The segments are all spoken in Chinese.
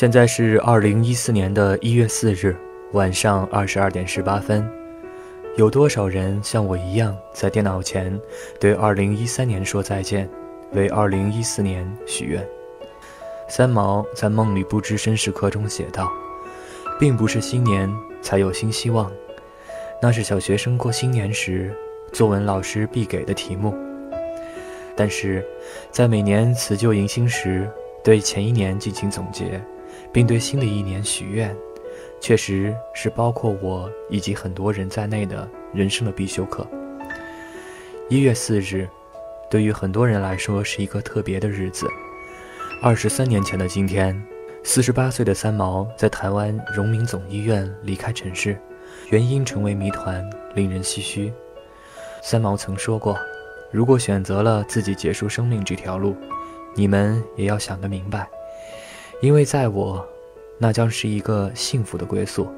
现在是二零一四年的一月四日晚上二十二点十八分。有多少人像我一样在电脑前对二零一三年说再见，为二零一四年许愿？三毛在《梦里不知身时刻》中写道：“并不是新年才有新希望，那是小学生过新年时作文老师必给的题目。但是，在每年辞旧迎新时，对前一年进行总结。”并对新的一年许愿，确实是包括我以及很多人在内的人生的必修课。一月四日，对于很多人来说是一个特别的日子。二十三年前的今天，四十八岁的三毛在台湾荣民总医院离开尘世，原因成为谜团，令人唏嘘。三毛曾说过：“如果选择了自己结束生命这条路，你们也要想得明白。”因为在我，那将是一个幸福的归宿。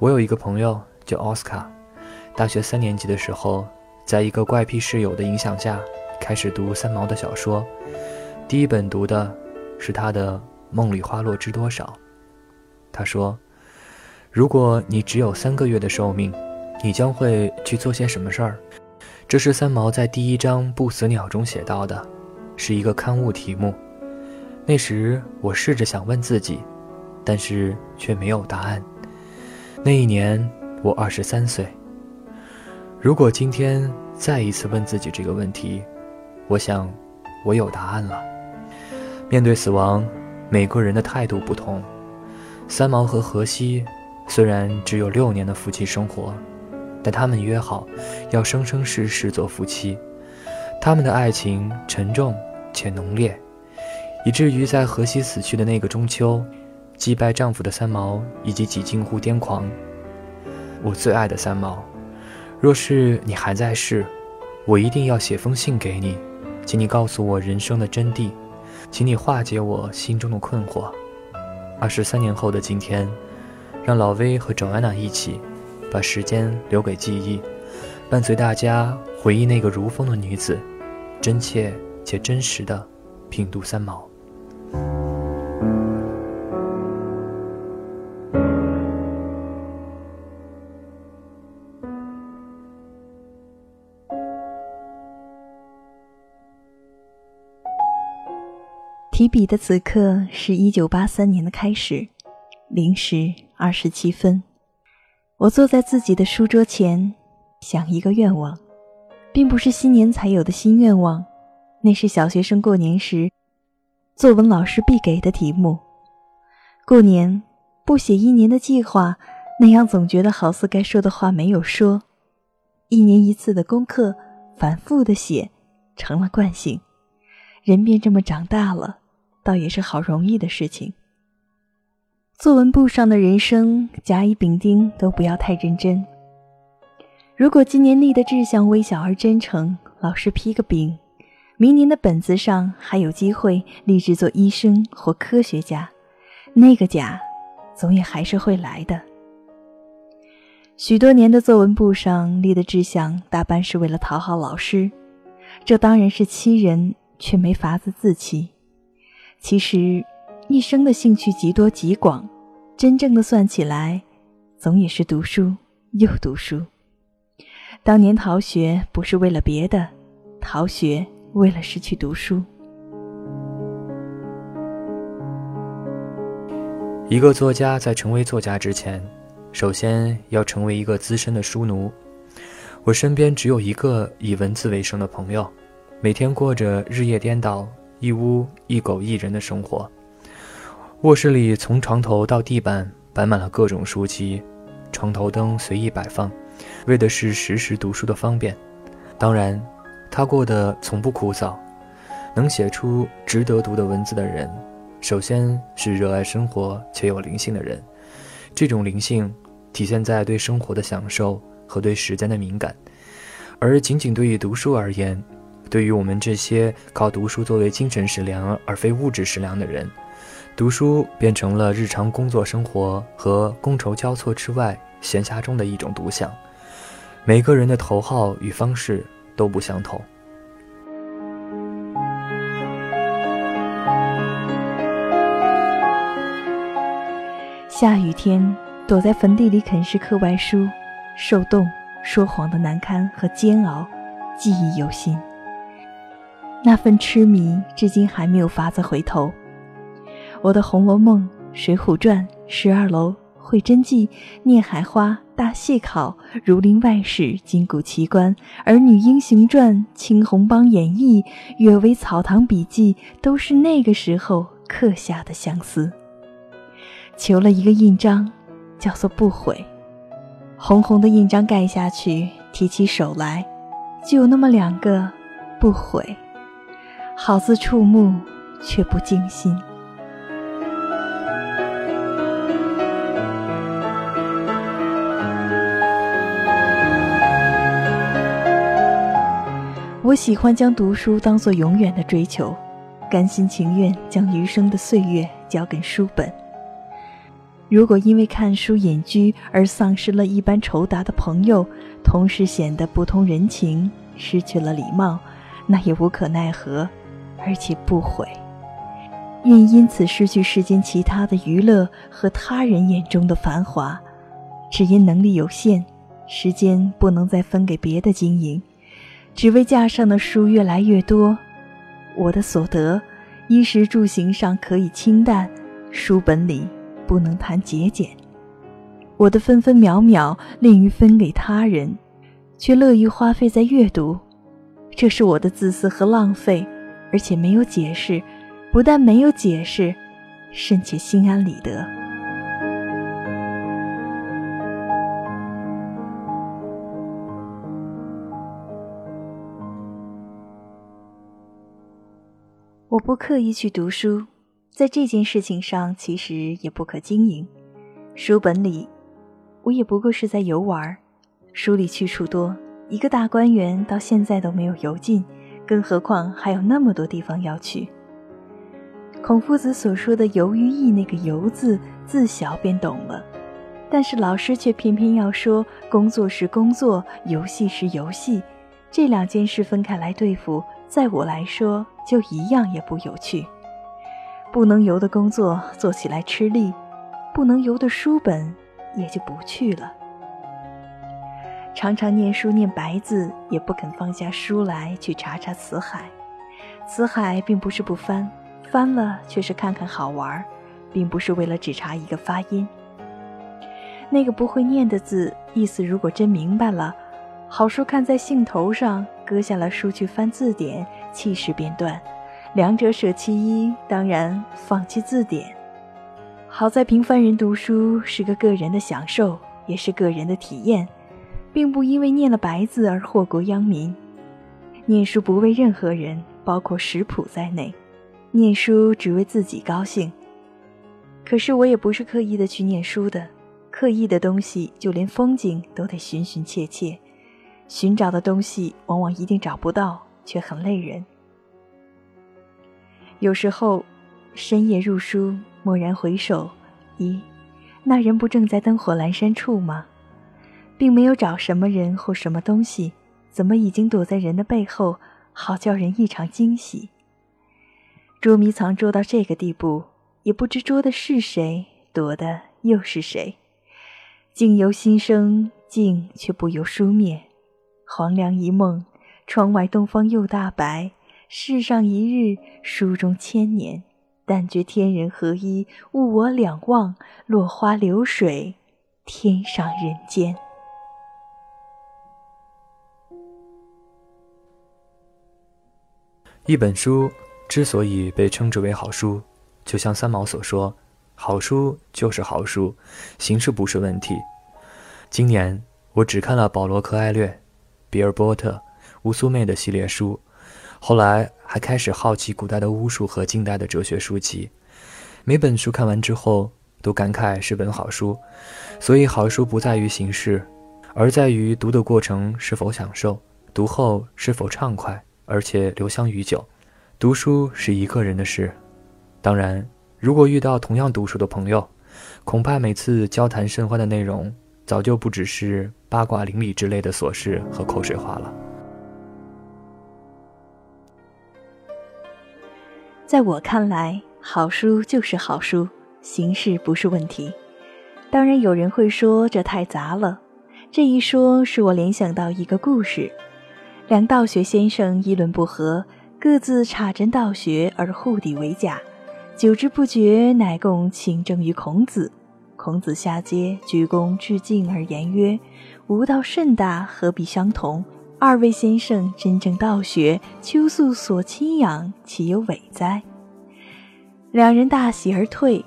我有一个朋友叫奥斯卡，大学三年级的时候，在一个怪癖室友的影响下，开始读三毛的小说。第一本读的是他的《梦里花落知多少》。他说。如果你只有三个月的寿命，你将会去做些什么事儿？这是三毛在第一章《不死鸟》中写到的，是一个刊物题目。那时我试着想问自己，但是却没有答案。那一年我二十三岁。如果今天再一次问自己这个问题，我想我有答案了。面对死亡，每个人的态度不同。三毛和荷西。虽然只有六年的夫妻生活，但他们约好要生生世世做夫妻。他们的爱情沉重且浓烈，以至于在荷西死去的那个中秋，祭拜丈夫的三毛以及几近乎癫狂。我最爱的三毛，若是你还在世，我一定要写封信给你，请你告诉我人生的真谛，请你化解我心中的困惑。二十三年后的今天。让老威和周安娜一起，把时间留给记忆，伴随大家回忆那个如风的女子，真切且真实的品读三毛。提笔的此刻是一九八三年的开始，零时。二十七分，我坐在自己的书桌前，想一个愿望，并不是新年才有的新愿望，那是小学生过年时作文老师必给的题目。过年不写一年的计划，那样总觉得好似该说的话没有说。一年一次的功课，反复的写，成了惯性。人便这么长大了，倒也是好容易的事情。作文簿上的人生，甲乙丙丁都不要太认真。如果今年立的志向微小而真诚，老师批个丙，明年的本子上还有机会立志做医生或科学家，那个甲总也还是会来的。许多年的作文簿上立的志向，大半是为了讨好老师，这当然是欺人，却没法子自欺。其实。一生的兴趣极多极广，真正的算起来，总也是读书又读书。当年逃学不是为了别的，逃学为了失去读书。一个作家在成为作家之前，首先要成为一个资深的书奴。我身边只有一个以文字为生的朋友，每天过着日夜颠倒、一屋一狗一人的生活。卧室里从床头到地板摆满了各种书籍，床头灯随意摆放，为的是实时读书的方便。当然，他过得从不枯燥。能写出值得读的文字的人。首先是热爱生活且有灵性的人，这种灵性体现在对生活的享受和对时间的敏感。而仅仅对于读书而言，对于我们这些靠读书作为精神食粮而非物质食粮的人，读书变成了日常工作生活和觥筹交错之外闲暇中的一种独享。每个人的头号与方式都不相同。下雨天，躲在坟地里啃食课外书，受冻、说谎的难堪和煎熬，记忆犹新。那份痴迷至今还没有法子回头。我的《红楼梦》《水浒传》《十二楼》《会真记》《孽海花》《大戏考》《儒林外史》《金谷奇观》《儿女英雄传》《青红帮演义》《阅微草堂笔记》，都是那个时候刻下的相思。求了一个印章，叫做不悔。红红的印章盖下去，提起手来，就有那么两个不悔，好字触目，却不惊心。我喜欢将读书当做永远的追求，甘心情愿将余生的岁月交给书本。如果因为看书隐居而丧失了一般酬答的朋友，同时显得不通人情，失去了礼貌，那也无可奈何，而且不悔。愿因此失去世间其他的娱乐和他人眼中的繁华，只因能力有限，时间不能再分给别的经营，只为架上的书越来越多。我的所得，衣食住行上可以清淡，书本里。不能谈节俭，我的分分秒秒吝于分给他人，却乐于花费在阅读，这是我的自私和浪费，而且没有解释，不但没有解释，甚且心安理得。我不刻意去读书。在这件事情上，其实也不可经营。书本里，我也不过是在游玩。书里去处多，一个大观园到现在都没有游尽，更何况还有那么多地方要去。孔夫子所说的“游于艺”，那个“游”字，自小便懂了，但是老师却偏偏要说工作是工作，游戏是游戏，这两件事分开来对付，在我来说就一样也不有趣。不能游的工作做起来吃力，不能游的书本也就不去了。常常念书念白字，也不肯放下书来去查查辞海。辞海并不是不翻，翻了却是看看好玩，并不是为了只查一个发音。那个不会念的字，意思如果真明白了，好书看在兴头上，搁下了书去翻字典，气势便断。两者舍其一，当然放弃字典。好在平凡人读书是个个人的享受，也是个人的体验，并不因为念了白字而祸国殃民。念书不为任何人，包括食谱在内，念书只为自己高兴。可是我也不是刻意的去念书的，刻意的东西，就连风景都得寻寻切切，寻找的东西往往一定找不到，却很累人。有时候，深夜入书，蓦然回首，咦，那人不正在灯火阑珊处吗？并没有找什么人或什么东西，怎么已经躲在人的背后，好叫人异常惊喜？捉迷藏捉到这个地步，也不知捉的是谁，躲的又是谁。静由心生，静却不由书灭。黄粱一梦，窗外东方又大白。世上一日，书中千年。但觉天人合一，物我两忘。落花流水，天上人间。一本书之所以被称之为好书，就像三毛所说：“好书就是好书，形式不是问题。”今年我只看了保罗·柯艾略、比尔·波特、乌苏妹的系列书。后来还开始好奇古代的巫术和近代的哲学书籍，每本书看完之后都感慨是本好书。所以好书不在于形式，而在于读的过程是否享受，读后是否畅快，而且留香于久。读书是一个人的事，当然，如果遇到同样读书的朋友，恐怕每次交谈甚欢的内容早就不只是八卦邻里之类的琐事和口水话了。在我看来，好书就是好书，形式不是问题。当然，有人会说这太杂了。这一说，使我联想到一个故事：两道学先生议论不合，各自差真道学而互抵为假。久之不觉，乃共请政于孔子。孔子下阶，鞠躬致敬而言曰：“吾道甚大，何必相同？”二位先生真正道学，秋素所亲养，岂有伪哉？两人大喜而退。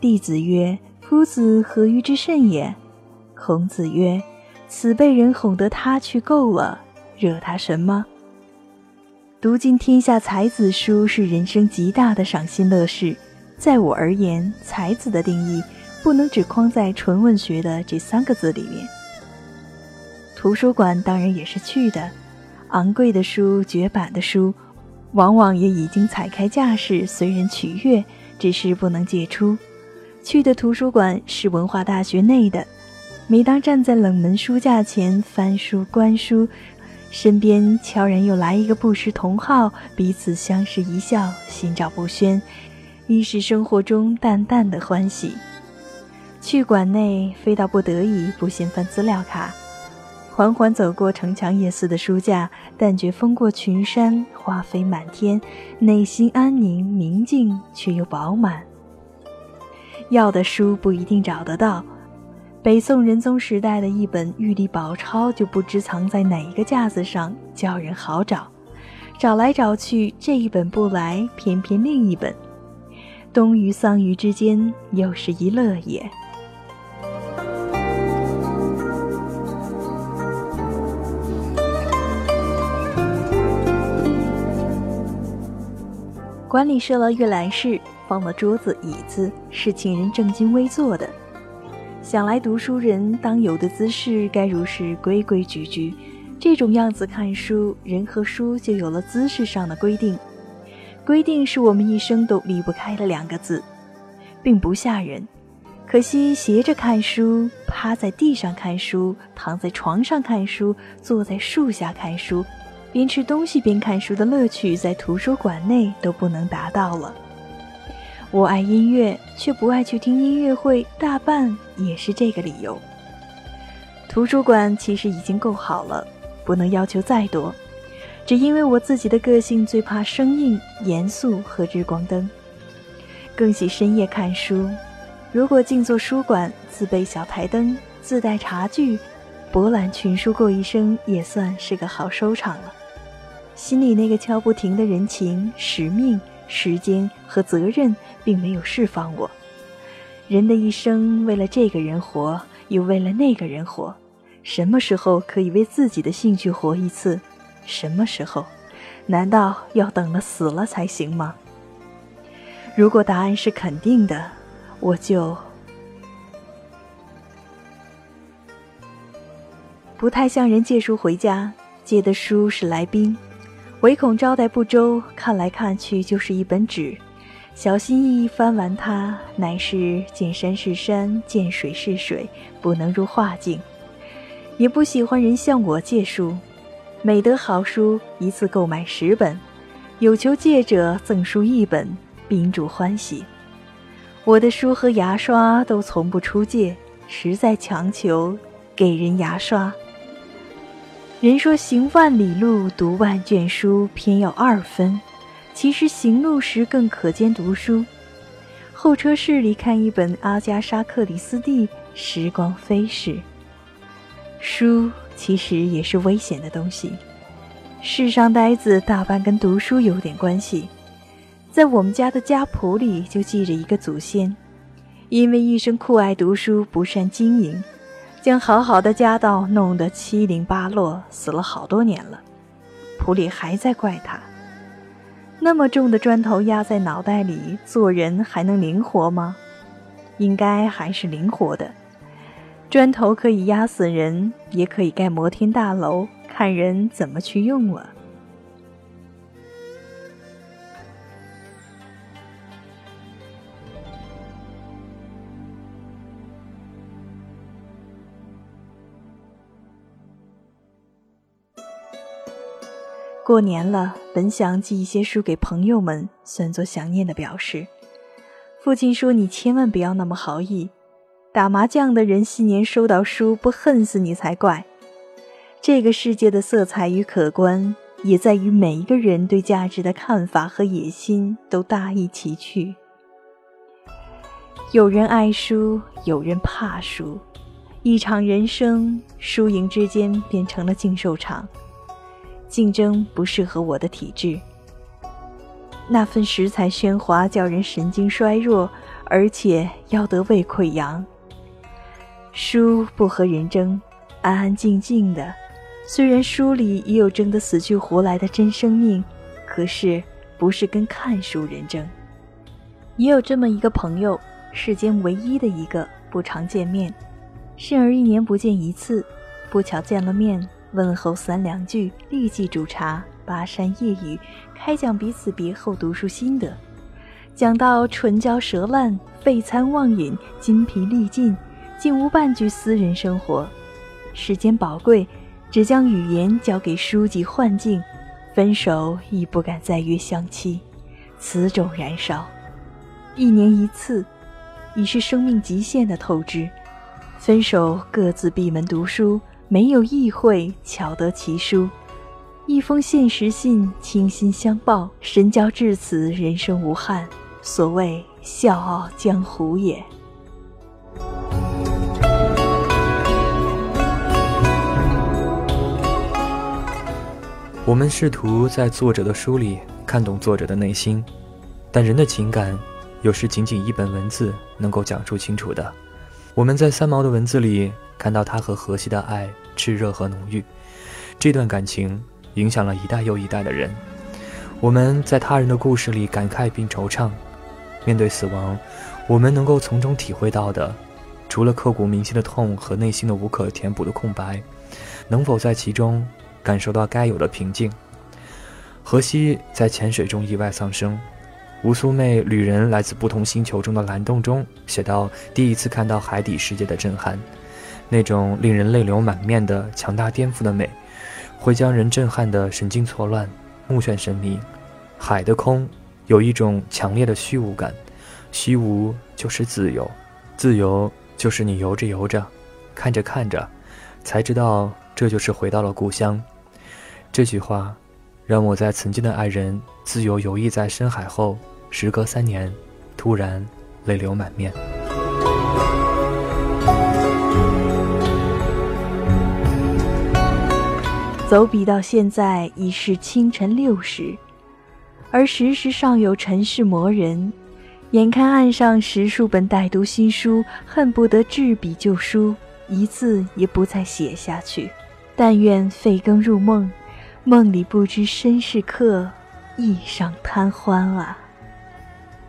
弟子曰：“夫子何愚之甚也？”孔子曰：“此被人哄得他去够了，惹他什么？”读尽天下才子书是人生极大的赏心乐事。在我而言，才子的定义不能只框在纯文学的这三个字里面。图书馆当然也是去的，昂贵的书、绝版的书，往往也已经踩开架势随人取阅，只是不能借出。去的图书馆是文化大学内的，每当站在冷门书架前翻书、观书，身边悄然又来一个不识同好，彼此相视一笑，心照不宣，已是生活中淡淡的欢喜。去馆内非到不得已，不先翻资料卡。缓缓走过城墙夜似的书架，但觉风过群山，花飞满天，内心安宁明净，却又饱满。要的书不一定找得到，北宋仁宗时代的一本《玉历宝钞》就不知藏在哪一个架子上，叫人好找。找来找去，这一本不来，偏偏另一本。冬与桑榆之间，又是一乐也。馆里设了阅览室，放了桌子椅子，是请人正襟危坐的。想来读书人当有的姿势，该如是规规矩矩。这种样子看书，人和书就有了姿势上的规定。规定是我们一生都离不开的两个字，并不吓人。可惜斜着看书，趴在地上看书，躺在床上看书，坐在树下看书。边吃东西边看书的乐趣，在图书馆内都不能达到了。我爱音乐，却不爱去听音乐会，大半也是这个理由。图书馆其实已经够好了，不能要求再多。只因为我自己的个性最怕生硬、严肃和日光灯，更喜深夜看书。如果静坐书馆，自备小台灯，自带茶具，博览群书过一生，也算是个好收场了。心里那个敲不停的人情、使命、时间和责任，并没有释放我。人的一生，为了这个人活，又为了那个人活。什么时候可以为自己的兴趣活一次？什么时候？难道要等了死了才行吗？如果答案是肯定的，我就不太向人借书回家。借的书是来宾。唯恐招待不周，看来看去就是一本纸。小心翼翼翻完它，乃是见山是山，见水是水，不能入画境。也不喜欢人向我借书，每得好书，一次购买十本，有求借者赠书一本，宾主欢喜。我的书和牙刷都从不出借，实在强求，给人牙刷。人说行万里路，读万卷书，偏要二分。其实行路时更可兼读书。候车室里看一本阿加莎·克里斯蒂，时光飞逝。书其实也是危险的东西。世上呆子大半跟读书有点关系。在我们家的家谱里就记着一个祖先，因为一生酷爱读书，不善经营，将好好的家道弄得七零八落，死了好多年了。普里还在怪他。那么重的砖头压在脑袋里，做人还能灵活吗？应该还是灵活的。砖头可以压死人，也可以盖摩天大楼，看人怎么去用了。过年了，本想寄一些书给朋友们，算作想念的表示。父亲说：“你千万不要那么好意，打麻将的人新年收到书不恨死你才怪。”这个世界的色彩与可观，也在于每一个人对价值的看法和野心都大异其趣。有人爱书，有人怕书，一场人生输赢之间变成了竞售场。竞争不适合我的体质，那份食材喧哗叫人神经衰弱，而且要得胃溃疡。书不和人争，安安静静的。虽然书里也有争得死去活来的真生命，可是不是跟看书人争。也有这么一个朋友，世间唯一的一个，不常见面，甚而一年不见一次，不巧见了面。问候三两句，立即煮茶，巴山夜雨，开讲彼此别后读书心得。讲到唇焦舌烂、废餐忘饮、筋疲力尽，竟无半句私人生活。时间宝贵，只将语言交给书籍幻境。分手亦不敢再约相期，此种燃烧，一年一次，已是生命极限的透支。分手，各自闭门读书。没有意会，巧得其书，一封现实信，倾心相报。神交至此，人生无憾。所谓笑傲江湖也。我们试图在作者的书里看懂作者的内心，但人的情感有时仅仅一本文字能够讲述清楚的。我们在三毛的文字里看到他和荷西的爱。炽热和浓郁，这段感情影响了一代又一代的人。我们在他人的故事里感慨并惆怅，面对死亡，我们能够从中体会到的，除了刻骨铭心的痛和内心的无可填补的空白，能否在其中感受到该有的平静？荷西在潜水中意外丧生，吴苏妹旅人来自不同星球中的蓝洞中写到第一次看到海底世界的震撼。那种令人泪流满面的强大颠覆的美，会将人震撼的神经错乱、目眩神迷。海的空有一种强烈的虚无感，虚无就是自由，自由就是你游着游着，看着看着，才知道这就是回到了故乡。这句话，让我在曾经的爱人自由游弋在深海后，时隔三年，突然泪流满面。走笔到现在已是清晨六时，而时时尚有尘世磨人。眼看岸上十数本待读新书，恨不得掷笔就书，一字也不再写下去。但愿废更入梦，梦里不知身是客，意上贪欢啊！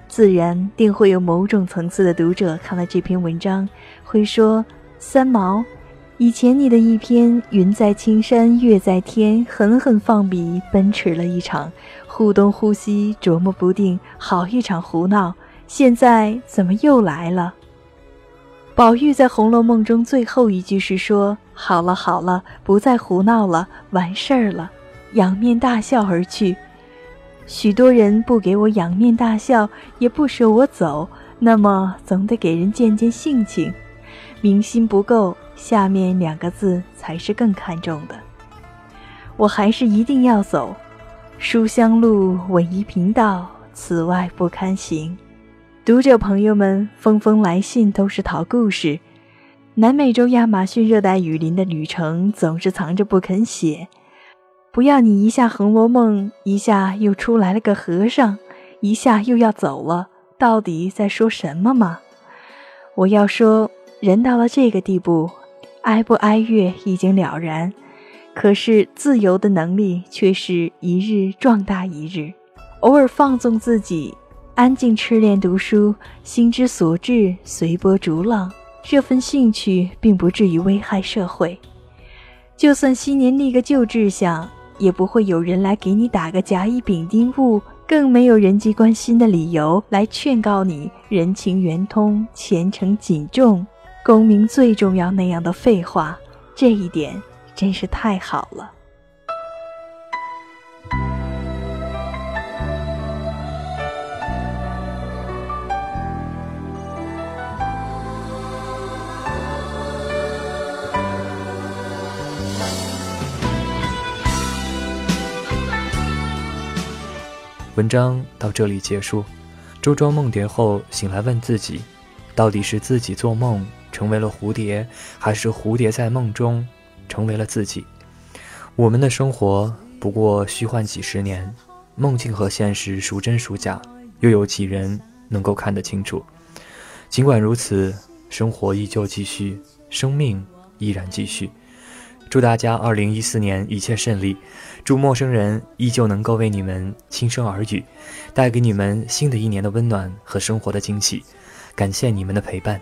自然定会有某种层次的读者看了这篇文章，会说三毛。以前你的一篇“云在青山月在天”狠狠放笔奔驰了一场，忽东忽西琢磨不定，好一场胡闹。现在怎么又来了？宝玉在《红楼梦》中最后一句是说：“好了好了，不再胡闹了，完事儿了。”仰面大笑而去。许多人不给我仰面大笑，也不舍我走，那么总得给人见见性情。明心不够。下面两个字才是更看重的。我还是一定要走。书香路，唯一频道，此外不堪行。读者朋友们，封封来信都是讨故事。南美洲亚马逊热带雨林的旅程总是藏着不肯写。不要你一下《红楼梦》，一下又出来了个和尚，一下又要走了，到底在说什么吗？我要说，人到了这个地步，哀不哀乐已经了然。可是自由的能力却是一日壮大一日，偶尔放纵自己，安静痴恋读书，心之所至，随波逐浪。这份兴趣并不至于危害社会。就算昔年立个旧志向，也不会有人来给你打个甲乙丙丁戊，更没有人际关心的理由来劝告你人情圆通、前程锦重、功名最重要那样的废话。这一点。真是太好了。文章到这里结束。周庄梦蝶后醒来，问自己：到底是自己做梦成为了蝴蝶，还是蝴蝶在梦中？成为了自己。我们的生活不过虚幻几十年，梦境和现实孰真孰假，又有几人能够看得清楚？尽管如此，生活依旧继续，生命依然继续。祝大家二零一四年一切顺利，祝陌生人依旧能够为你们轻声耳语，带给你们新的一年的温暖和生活的惊喜。感谢你们的陪伴，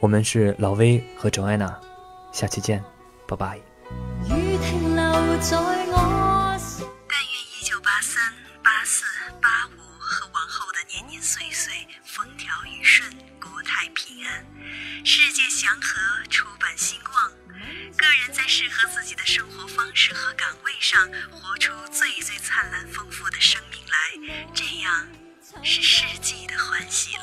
我们是老威和 Joanna，下期见，拜拜。雨停留在合自己的生活方式和岗位上，活出最最灿烂丰富的生命来，这样是世纪的欢喜了。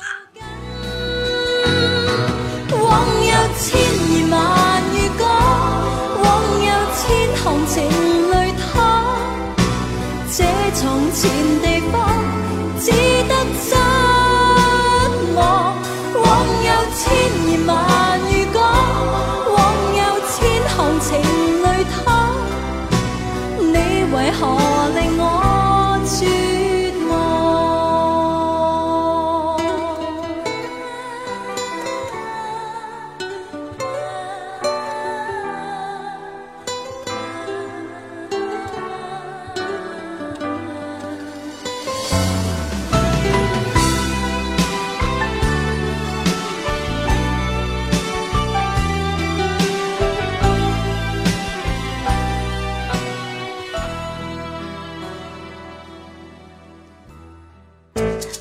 往有千言万语讲。情泪淌，这从前地方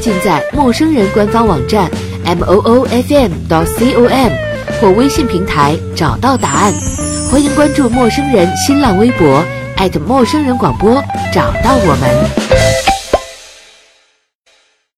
尽在陌生人官方网站 m o o f m 到 c o m 或微信平台找到答案。欢迎关注陌生人新浪微博艾特陌生人广播，找到我们。